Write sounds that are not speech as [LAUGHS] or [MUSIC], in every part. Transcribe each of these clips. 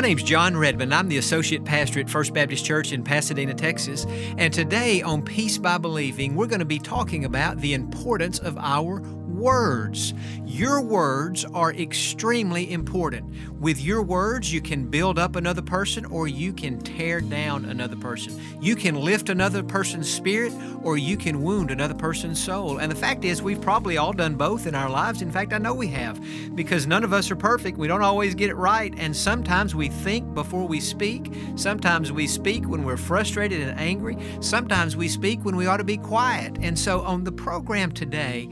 My name's Jon Redmond. I'm the associate pastor at First Baptist Church in Pasadena, Texas. And today on Peace by Believing, we're going to be talking about the importance of our words. Your words are extremely important. With your words, you can build up another person or you can tear down another person. You can lift another person's spirit or you can wound another person's soul. And the fact is, we've probably all done both in our lives. In fact, I know we have because none of us are perfect. We don't always get it right. And sometimes we think before we speak. Sometimes we speak when we're frustrated and angry. Sometimes we speak when we ought to be quiet. And so on the program today,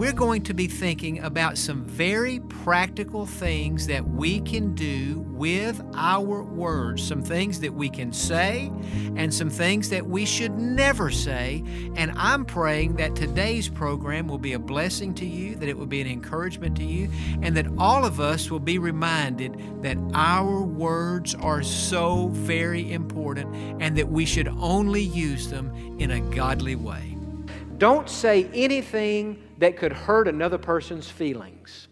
we're going to be thinking about some very practical things that we can do with our words, some things that we can say, and some things that we should never say. And I'm praying that today's program will be a blessing to you, that it will be an encouragement to you, and that all of us will be reminded that our words are so very important and that we should only use them in a godly way. Don't say anything that could hurt another person's feelings.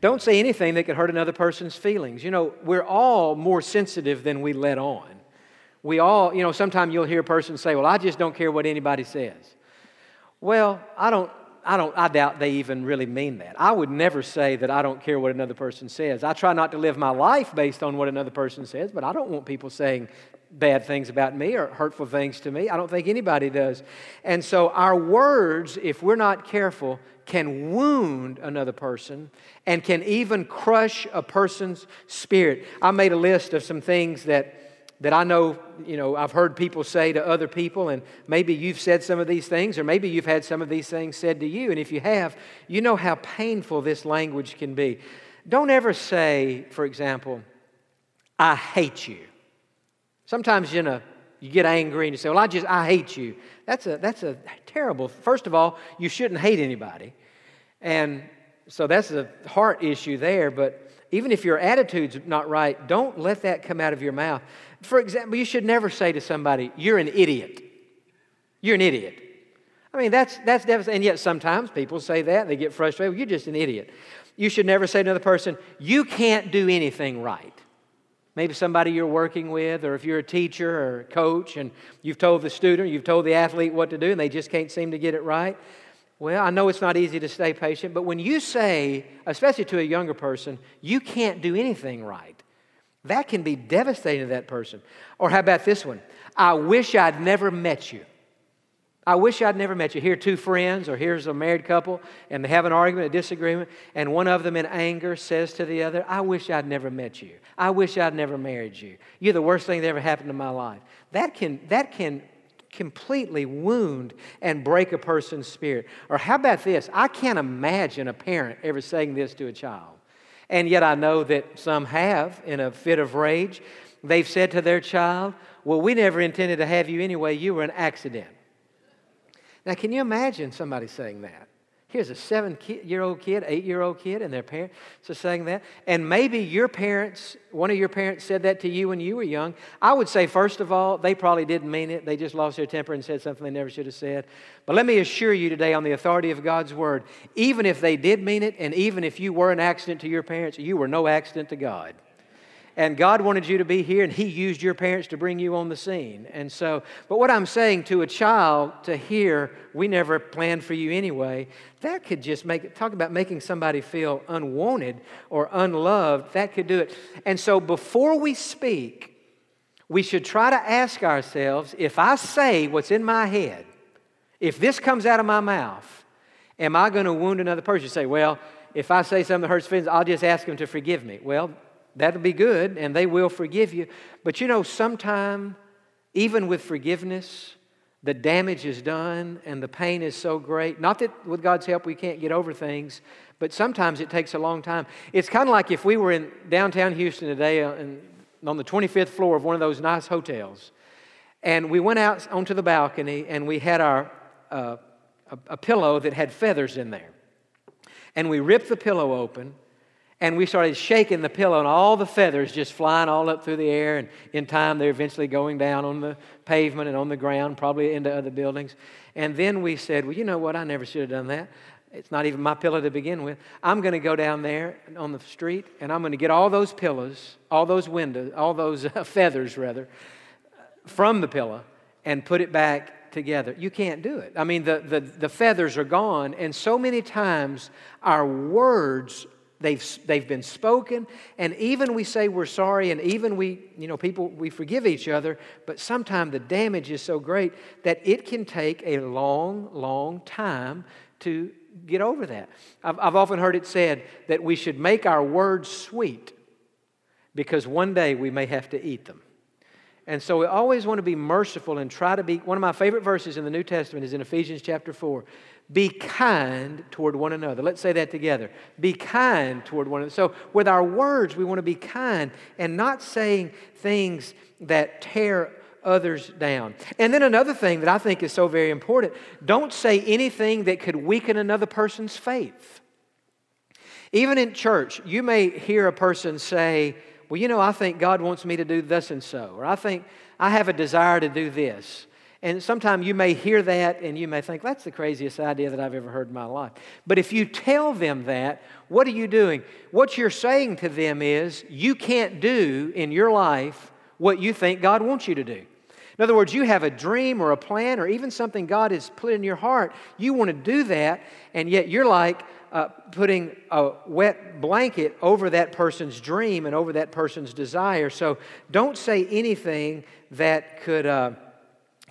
Don't say anything that could hurt another person's feelings. You know, we're all more sensitive than we let on. We all, you know, sometimes you'll hear a person say, Well, I just don't care what anybody says. Well, I don't, I don't, I doubt they even really mean that. I would never say that I don't care what another person says. I try not to live my life based on what another person says, but I don't want people saying bad things about me or hurtful things to me. I don't think anybody does. And so our words, if we're not careful, can wound another person and can even crush a person's spirit. I made a list of some things that that I know, you know, I've heard people say to other people, and maybe you've said some of these things, or maybe you've had some of these things said to you. And if you have, you know how painful this language can be. Don't ever say, for example, I hate you. Sometimes, you know, you get angry and you say, Well, I just, I hate you. That's a, that's a terrible. First of all, you shouldn't hate anybody. And so that's a heart issue there. But even if your attitude's not right, don't let that come out of your mouth. For example, you should never say to somebody, You're an idiot. You're an idiot. I mean, that's, that's devastating. And yet sometimes people say that, they get frustrated. Well, you're just an idiot. You should never say to another person, You can't do anything right. Maybe somebody you're working with, or if you're a teacher or a coach and you've told the student, you've told the athlete what to do, and they just can't seem to get it right. Well, I know it's not easy to stay patient, but when you say, especially to a younger person, you can't do anything right, that can be devastating to that person. Or how about this one? I wish I'd never met you. I wish I'd never met you. Here, two friends, or here's a married couple, and they have an argument, a disagreement, and one of them in anger says to the other, I wish I'd never met you. I wish I'd never married you. You're the worst thing that ever happened in my life. That can, that can completely wound and break a person's spirit. Or how about this? I can't imagine a parent ever saying this to a child. And yet I know that some have in a fit of rage. They've said to their child, Well, we never intended to have you anyway. You were an accident. Now, can you imagine somebody saying that? Here's a seven year old kid, eight year old kid, and their parents are saying that. And maybe your parents, one of your parents said that to you when you were young. I would say, first of all, they probably didn't mean it. They just lost their temper and said something they never should have said. But let me assure you today, on the authority of God's word, even if they did mean it, and even if you were an accident to your parents, you were no accident to God and God wanted you to be here, and He used your parents to bring you on the scene. And so, but what I'm saying to a child to hear, we never planned for you anyway, that could just make talk about making somebody feel unwanted or unloved. That could do it. And so, before we speak, we should try to ask ourselves if I say what's in my head, if this comes out of my mouth, am I going to wound another person? You say, well, if I say something that hurts feelings, I'll just ask them to forgive me. Well, That'll be good, and they will forgive you. But you know, sometime, even with forgiveness, the damage is done and the pain is so great. Not that with God's help we can't get over things, but sometimes it takes a long time. It's kind of like if we were in downtown Houston today uh, on the 25th floor of one of those nice hotels, and we went out onto the balcony and we had our uh, a, a pillow that had feathers in there. And we ripped the pillow open and we started shaking the pillow, and all the feathers just flying all up through the air. And in time, they're eventually going down on the pavement and on the ground, probably into other buildings. And then we said, Well, you know what? I never should have done that. It's not even my pillow to begin with. I'm going to go down there on the street and I'm going to get all those pillows, all those windows, all those uh, [LAUGHS] feathers, rather, from the pillow and put it back together. You can't do it. I mean, the, the, the feathers are gone, and so many times our words They've, they've been spoken, and even we say we're sorry, and even we, you know, people, we forgive each other, but sometimes the damage is so great that it can take a long, long time to get over that. I've, I've often heard it said that we should make our words sweet because one day we may have to eat them. And so we always want to be merciful and try to be. One of my favorite verses in the New Testament is in Ephesians chapter 4. Be kind toward one another. Let's say that together. Be kind toward one another. So, with our words, we want to be kind and not saying things that tear others down. And then another thing that I think is so very important don't say anything that could weaken another person's faith. Even in church, you may hear a person say, Well, you know, I think God wants me to do this and so, or I think I have a desire to do this. And sometimes you may hear that and you may think, that's the craziest idea that I've ever heard in my life. But if you tell them that, what are you doing? What you're saying to them is, you can't do in your life what you think God wants you to do. In other words, you have a dream or a plan or even something God has put in your heart. You want to do that, and yet you're like uh, putting a wet blanket over that person's dream and over that person's desire. So don't say anything that could. Uh,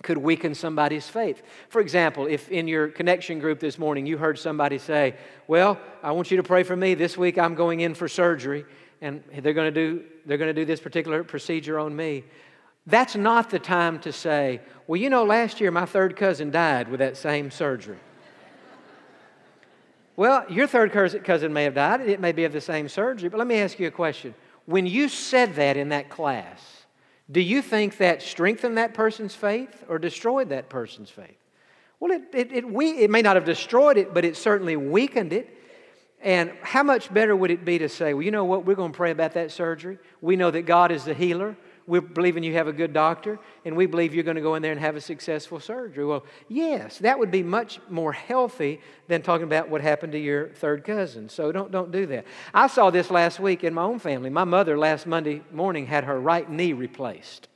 could weaken somebody's faith. For example, if in your connection group this morning you heard somebody say, Well, I want you to pray for me. This week I'm going in for surgery, and they're going to do, they're going to do this particular procedure on me. That's not the time to say, Well, you know, last year my third cousin died with that same surgery. well, your third cousin may have died, and it may be of the same surgery, but let me ask you a question. When you said that in that class, do you think that strengthened that person's faith or destroyed that person's faith? Well, it, it, it, we, it may not have destroyed it, but it certainly weakened it. And how much better would it be to say, well, you know what, we're going to pray about that surgery. We know that God is the healer. We're believing you have a good doctor, and we believe you're going to go in there and have a successful surgery. Well, yes, that would be much more healthy than talking about what happened to your third cousin. So don't, don't do that. I saw this last week in my own family. My mother last Monday morning had her right knee replaced.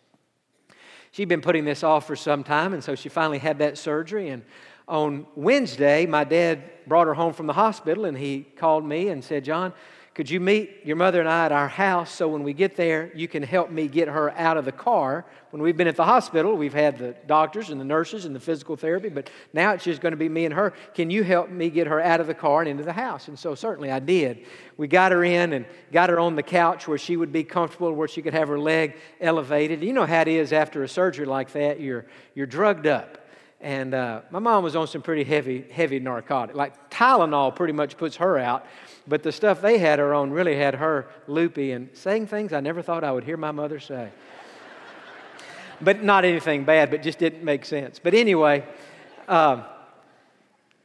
She'd been putting this off for some time, and so she finally had that surgery. And on Wednesday, my dad brought her home from the hospital, and he called me and said, Jon, could you meet your mother and I at our house so when we get there, you can help me get her out of the car? When we've been at the hospital, we've had the doctors and the nurses and the physical therapy, but now it's just going to be me and her. Can you help me get her out of the car and into the house? And so certainly I did. We got her in and got her on the couch where she would be comfortable, where she could have her leg elevated. You know how it is after a surgery like that, you're, you're drugged up. And uh, my mom was on some pretty heavy, heavy narcotic. Like Tylenol pretty much puts her out, but the stuff they had her on really had her loopy and saying things I never thought I would hear my mother say. [LAUGHS] but not anything bad, but just didn't make sense. But anyway, um,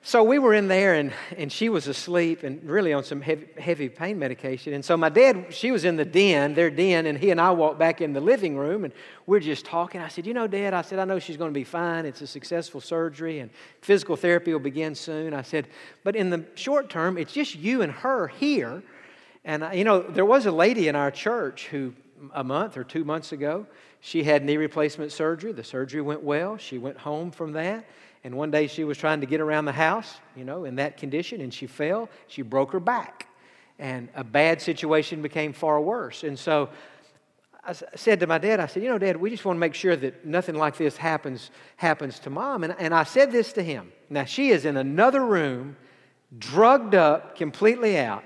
so we were in there, and, and she was asleep and really on some heavy, heavy pain medication. And so my dad, she was in the den, their den, and he and I walked back in the living room, and we're just talking. I said, You know, Dad, I said, I know she's going to be fine. It's a successful surgery, and physical therapy will begin soon. I said, But in the short term, it's just you and her here. And, you know, there was a lady in our church who, a month or two months ago, she had knee replacement surgery. The surgery went well. She went home from that. And one day she was trying to get around the house, you know, in that condition, and she fell. She broke her back. And a bad situation became far worse. And so I said to my dad, I said, you know, Dad, we just want to make sure that nothing like this happens, happens to mom. And, and I said this to him. Now, she is in another room, drugged up, completely out.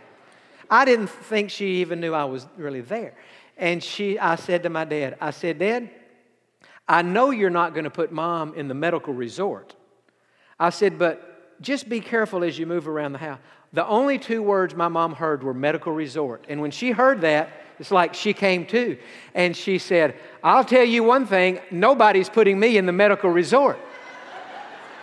I didn't think she even knew I was really there. And she, I said to my dad, I said, Dad, I know you're not going to put mom in the medical resort. I said, but just be careful as you move around the house. The only two words my mom heard were medical resort. And when she heard that, it's like she came to. And she said, I'll tell you one thing nobody's putting me in the medical resort.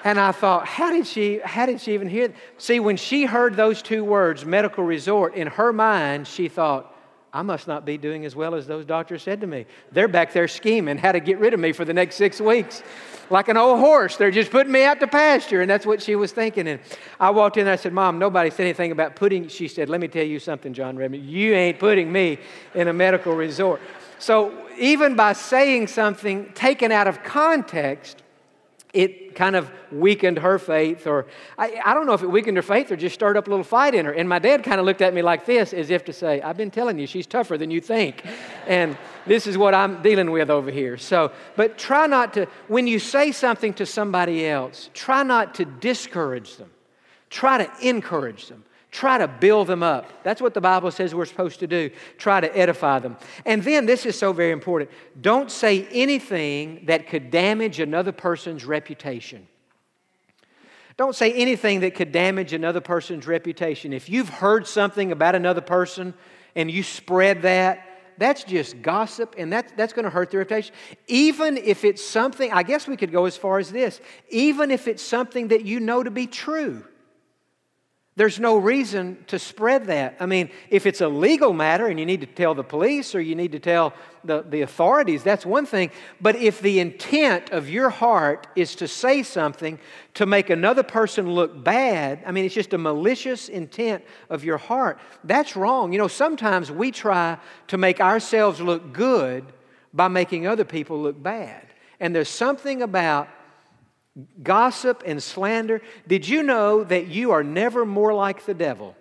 And I thought, how did she, how did she even hear? See, when she heard those two words, medical resort, in her mind, she thought, I must not be doing as well as those doctors said to me. They're back there scheming how to get rid of me for the next six weeks. Like an old horse, they're just putting me out to pasture. And that's what she was thinking. And I walked in and I said, Mom, nobody said anything about putting, she said, Let me tell you something, Jon Redmond. You ain't putting me in a medical resort. So even by saying something taken out of context, it kind of weakened her faith, or I, I, don't know if it weakened her faith or just stirred up a little fight in her. And my dad kind of looked at me like this, as if to say, I've been telling you, she's tougher than you think. [LAUGHS] And this is what I'm dealing with over here. So, but try not to, when you say something to somebody else, try not to discourage them, try to encourage them. Try to build them up. That's what the Bible says we're supposed to do. Try to edify them. And then, this is so very important don't say anything that could damage another person's reputation. Don't say anything that could damage another person's reputation. If you've heard something about another person and you spread that, that's just gossip and that, that's going to hurt their reputation. Even if it's something, I guess we could go as far as this, even if it's something that you know to be true. There's no reason to spread that. I mean, if it's a legal matter and you need to tell the police or you need to tell the, the authorities, that's one thing. But if the intent of your heart is to say something to make another person look bad, I mean, it's just a malicious intent of your heart, that's wrong. You know, sometimes we try to make ourselves look good by making other people look bad. And there's something about gossip and slander. Did you know that you are never more like the devil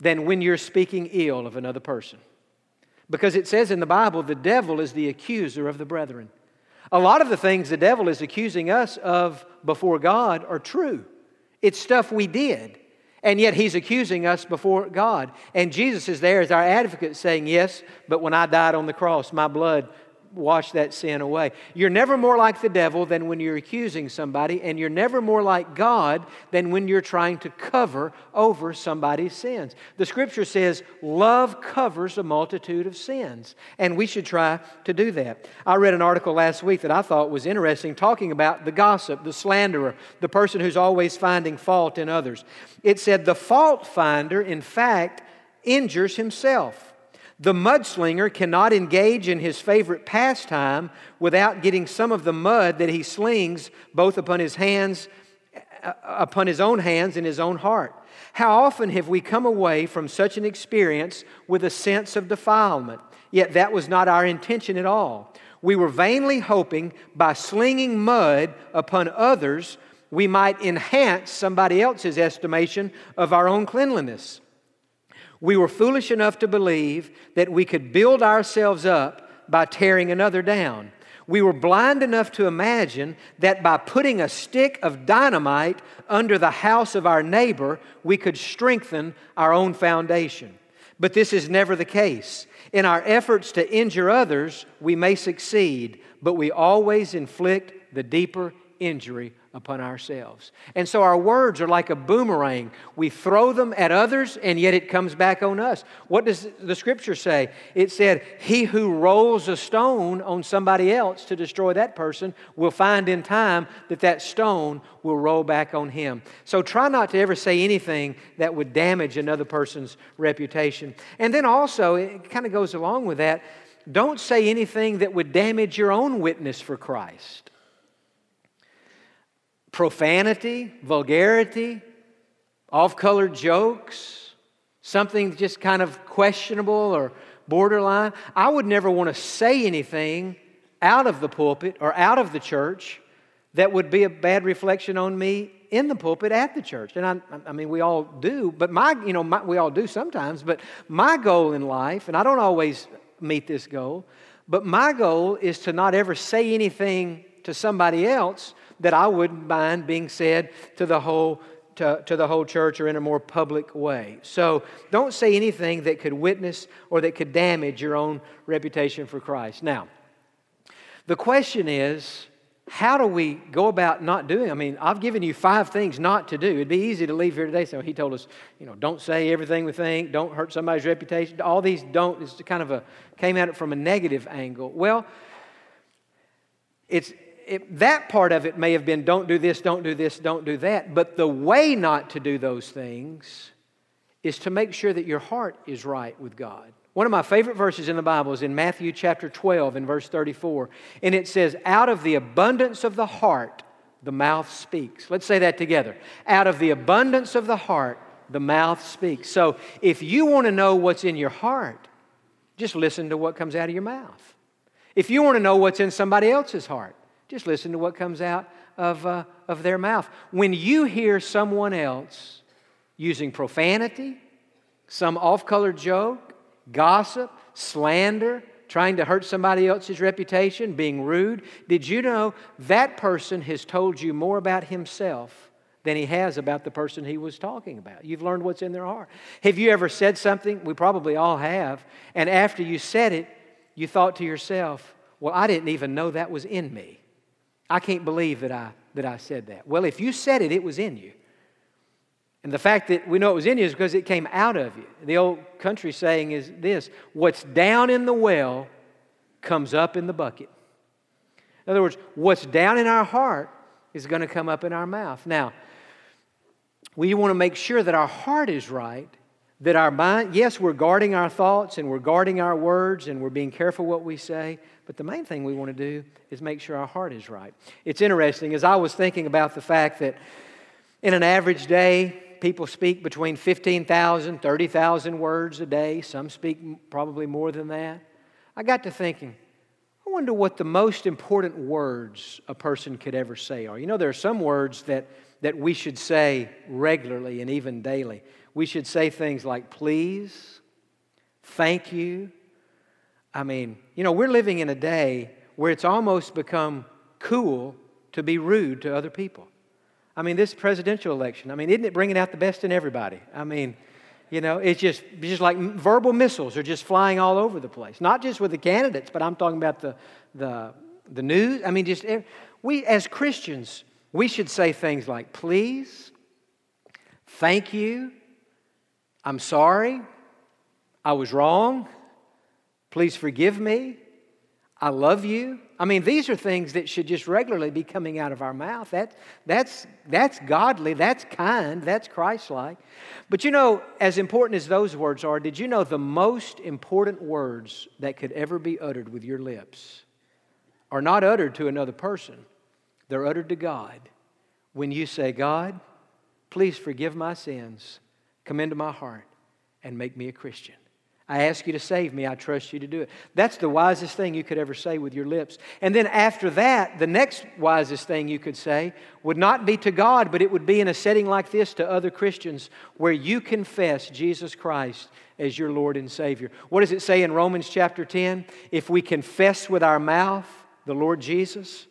than when you're speaking ill of another person? Because it says in the Bible, the devil is the accuser of the brethren. A lot of the things the devil is accusing us of before God are true. It's stuff we did. And yet he's accusing us before God. And Jesus is there as our advocate saying, Yes, but when I died on the cross, my blood wash that sin away. You're never more like the devil than when you're accusing somebody, and you're never more like God than when you're trying to cover over somebody's sins. The scripture says, Love covers a multitude of sins, and we should try to do that. I read an article last week that I thought was interesting talking about the gossip, the slanderer, the person who's always finding fault in others. It said, The fault finder, in fact, injures himself. The mudslinger cannot engage in his favorite pastime without getting some of the mud that he slings both upon his hands, uh, upon his own hands and his own heart. How often have we come away from such an experience with a sense of defilement? Yet that was not our intention at all. We were vainly hoping by slinging mud upon others, we might enhance somebody else's estimation of our own cleanliness. We were foolish enough to believe that we could build ourselves up by tearing another down. We were blind enough to imagine that by putting a stick of dynamite under the house of our neighbor, we could strengthen our own foundation. But this is never the case. In our efforts to injure others, we may succeed, but we always inflict the deeper injury upon ourselves. And so our words are like a boomerang. We throw them at others, and yet it comes back on us. What does the scripture say? It said, He who rolls a stone on somebody else to destroy that person will find in time that that stone will roll back on him. So try not to ever say anything that would damage another person's reputation. And then also, it kind of goes along with that, don't say anything that would damage your own witness for Christ profanity, vulgarity, off color jokes, something just kind of questionable or borderline. I would never want to say anything out of the pulpit or out of the church that would be a bad reflection on me in the pulpit at the church. And I, I mean, we all do, but my, you know, my, we all do sometimes, but my goal in life, and I don't always meet this goal, but my goal is to not ever say anything to somebody else that I wouldn't mind being said to the whole to, to, the whole church or in a more public way. So don't say anything that could witness or that could damage your own reputation for Christ. Now, the question is, how do we go about not doing? I mean, I've given you five things not to do. It'd be easy to leave here today. So he told us, you know, don't say everything we think, don't hurt somebody's reputation. All these don't is kind of a came at it from a negative angle. Well, it's it, that part of it may have been don't do this, don't do this, don't do that. But the way not to do those things is to make sure that your heart is right with God. One of my favorite verses in the Bible is in Matthew chapter 12 and verse 34. And it says, Out of the abundance of the heart, the mouth speaks. Let's say that together. Out of the abundance of the heart, the mouth speaks. So if you want to know what's in your heart, just listen to what comes out of your mouth. If you want to know what's in somebody else's heart, just listen to what comes out of, uh, of their mouth. When you hear someone else using profanity, some off color joke, gossip, slander, trying to hurt somebody else's reputation, being rude, did you know that person has told you more about himself than he has about the person he was talking about? You've learned what's in their heart. Have you ever said something? We probably all have. And after you said it, you thought to yourself, well, I didn't even know that was in me. I can't believe that I, that I said that. Well, if you said it, it was in you. And the fact that we know it was in you is because it came out of you. The old country saying is this what's down in the well comes up in the bucket. In other words, what's down in our heart is going to come up in our mouth. Now, we want to make sure that our heart is right, that our mind, yes, we're guarding our thoughts and we're guarding our words and we're being careful what we say, but the main thing we want to do is make sure our heart is right. It's interesting, as I was thinking about the fact that in an average day, people speak between 15,000, 30,000 words a day. Some speak probably more than that. I got to thinking, I wonder what the most important words a person could ever say are. You know, there are some words that, that we should say regularly and even daily. We should say things like please, thank you. I mean, you know, we're living in a day where it's almost become cool to be rude to other people. I mean, this presidential election, I mean, isn't it bringing out the best in everybody? I mean, you know, it's just, just like verbal missiles are just flying all over the place. Not just with the candidates, but I'm talking about the, the, the news. I mean, just, eh, we as Christians, we should say things like, please, thank you, I'm sorry, I was wrong, please forgive me, I love you. I mean, these are things that should just regularly be coming out of our mouth. That, that's, that's godly, that's kind, that's Christ like. But you know, as important as those words are, did you know the most important words that could ever be uttered with your lips are not uttered to another person? They're uttered to God. When you say, God, please forgive my sins, come into my heart, and make me a Christian. I ask you to save me. I trust you to do it. That's the wisest thing you could ever say with your lips. And then after that, the next wisest thing you could say would not be to God, but it would be in a setting like this to other Christians where you confess Jesus Christ as your Lord and Savior. What does it say in Romans chapter 10? If we confess with our mouth the Lord Jesus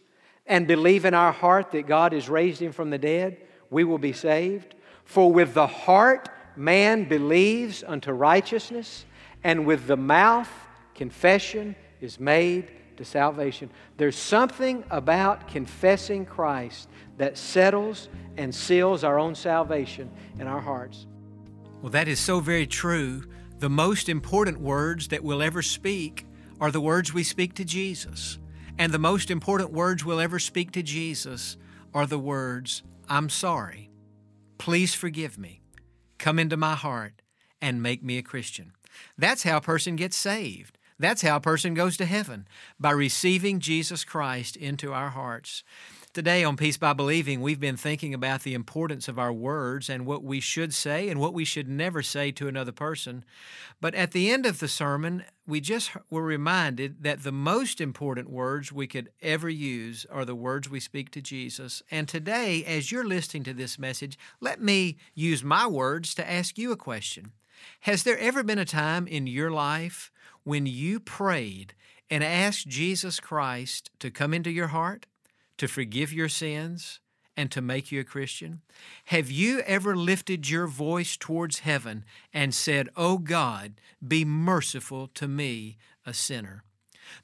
and believe in our heart that God has raised him from the dead, we will be saved. For with the heart man believes unto righteousness and with the mouth, confession is made to salvation. There's something about confessing Christ that settles and seals our own salvation in our hearts. Well, that is so very true. The most important words that we'll ever speak are the words we speak to Jesus. And the most important words we'll ever speak to Jesus are the words, I'm sorry. Please forgive me. Come into my heart and make me a Christian. That's how a person gets saved. That's how a person goes to heaven, by receiving Jesus Christ into our hearts. Today on Peace by Believing, we've been thinking about the importance of our words and what we should say and what we should never say to another person. But at the end of the sermon, we just were reminded that the most important words we could ever use are the words we speak to Jesus. And today, as you're listening to this message, let me use my words to ask you a question. Has there ever been a time in your life when you prayed and asked Jesus Christ to come into your heart, to forgive your sins, and to make you a Christian? Have you ever lifted your voice towards heaven and said, Oh God, be merciful to me, a sinner?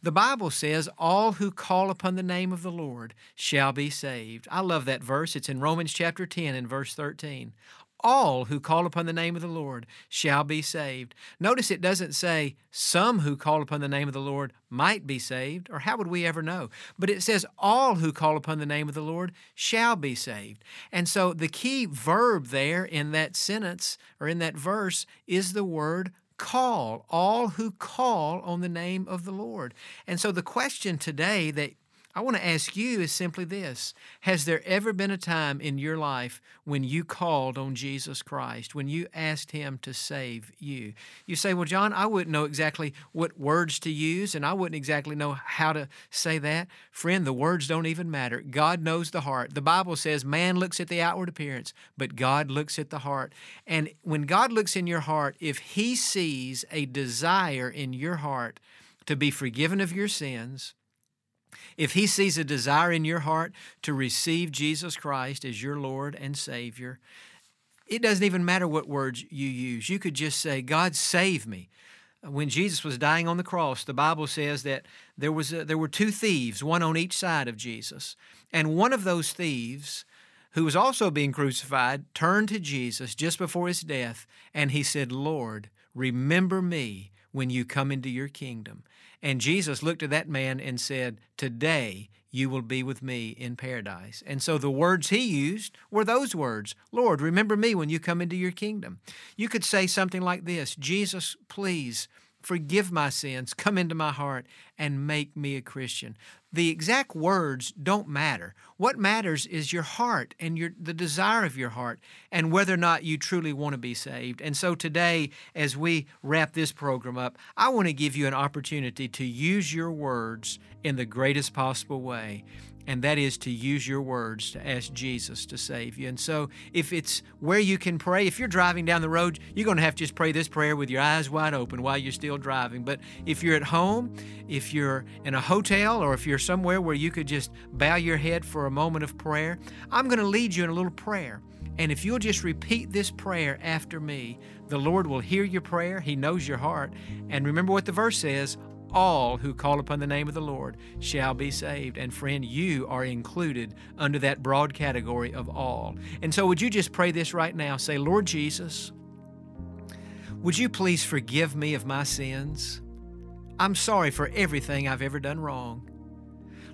The Bible says, All who call upon the name of the Lord shall be saved. I love that verse. It's in Romans chapter 10 and verse 13 all who call upon the name of the Lord shall be saved. Notice it doesn't say some who call upon the name of the Lord might be saved, or how would we ever know? But it says all who call upon the name of the Lord shall be saved. And so the key verb there in that sentence or in that verse is the word call, all who call on the name of the Lord. And so the question today that I want to ask you is simply this Has there ever been a time in your life when you called on Jesus Christ, when you asked Him to save you? You say, Well, Jon, I wouldn't know exactly what words to use, and I wouldn't exactly know how to say that. Friend, the words don't even matter. God knows the heart. The Bible says man looks at the outward appearance, but God looks at the heart. And when God looks in your heart, if He sees a desire in your heart to be forgiven of your sins, if He sees a desire in your heart to receive Jesus Christ as your Lord and Savior, it doesn't even matter what words you use. You could just say, God, save me. When Jesus was dying on the cross, the Bible says that there, was a, there were two thieves, one on each side of Jesus. And one of those thieves, who was also being crucified, turned to Jesus just before his death and he said, Lord, remember me when you come into your kingdom. And Jesus looked at that man and said, Today you will be with me in paradise. And so the words he used were those words Lord, remember me when you come into your kingdom. You could say something like this Jesus, please forgive my sins, come into my heart, and make me a Christian. The exact words don't matter. What matters is your heart and your the desire of your heart and whether or not you truly want to be saved. And so today as we wrap this program up, I want to give you an opportunity to use your words in the greatest possible way and that is to use your words to ask Jesus to save you. And so, if it's where you can pray, if you're driving down the road, you're going to have to just pray this prayer with your eyes wide open while you're still driving. But if you're at home, if you're in a hotel, or if you're somewhere where you could just bow your head for a moment of prayer, I'm going to lead you in a little prayer. And if you'll just repeat this prayer after me, the Lord will hear your prayer. He knows your heart. And remember what the verse says all who call upon the name of the Lord shall be saved. And friend, you are included under that broad category of all. And so, would you just pray this right now? Say, Lord Jesus, would you please forgive me of my sins? I'm sorry for everything I've ever done wrong.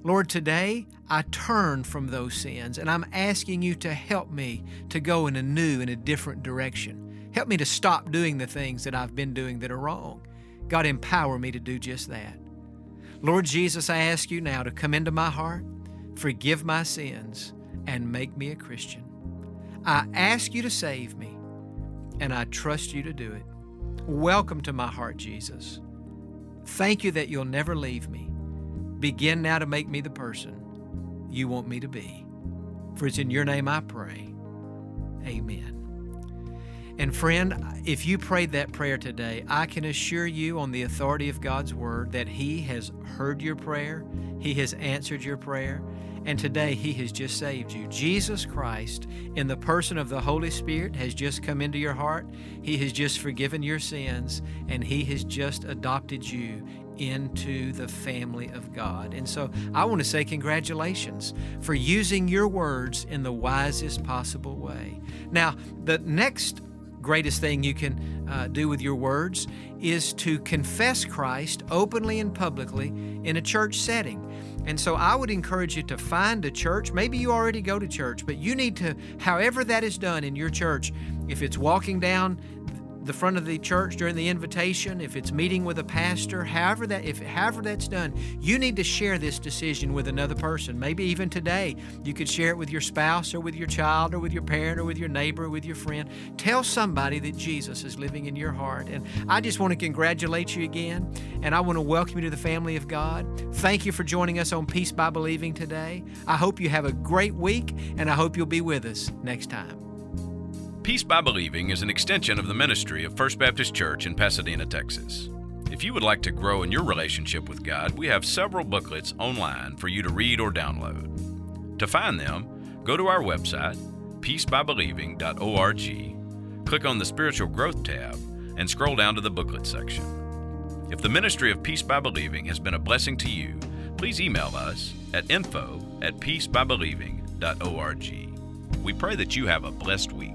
Lord, today I turn from those sins and I'm asking you to help me to go in a new and a different direction. Help me to stop doing the things that I've been doing that are wrong. God, empower me to do just that. Lord Jesus, I ask you now to come into my heart, forgive my sins, and make me a Christian. I ask you to save me, and I trust you to do it. Welcome to my heart, Jesus. Thank you that you'll never leave me. Begin now to make me the person you want me to be. For it's in your name I pray. Amen. And friend, if you prayed that prayer today, I can assure you on the authority of God's word that He has heard your prayer, He has answered your prayer, and today He has just saved you. Jesus Christ, in the person of the Holy Spirit, has just come into your heart. He has just forgiven your sins, and He has just adopted you into the family of God. And so I want to say congratulations for using your words in the wisest possible way. Now, the next greatest thing you can uh, do with your words is to confess Christ openly and publicly in a church setting. And so I would encourage you to find a church. Maybe you already go to church, but you need to, however that is done in your church, if it's walking down the front of the church during the invitation, if it's meeting with a pastor, however that if however that's done, you need to share this decision with another person. Maybe even today, you could share it with your spouse or with your child or with your parent or with your neighbor or with your friend. Tell somebody that Jesus is living in your heart. And I just want to congratulate you again, and I want to welcome you to the family of God. Thank you for joining us on Peace by Believing today. I hope you have a great week, and I hope you'll be with us next time. Peace by Believing is an extension of the ministry of First Baptist Church in Pasadena, Texas. If you would like to grow in your relationship with God, we have several booklets online for you to read or download. To find them, go to our website, peacebybelieving.org, click on the Spiritual Growth tab, and scroll down to the booklet section. If the ministry of Peace by Believing has been a blessing to you, please email us at info at peacebybelieving.org. We pray that you have a blessed week.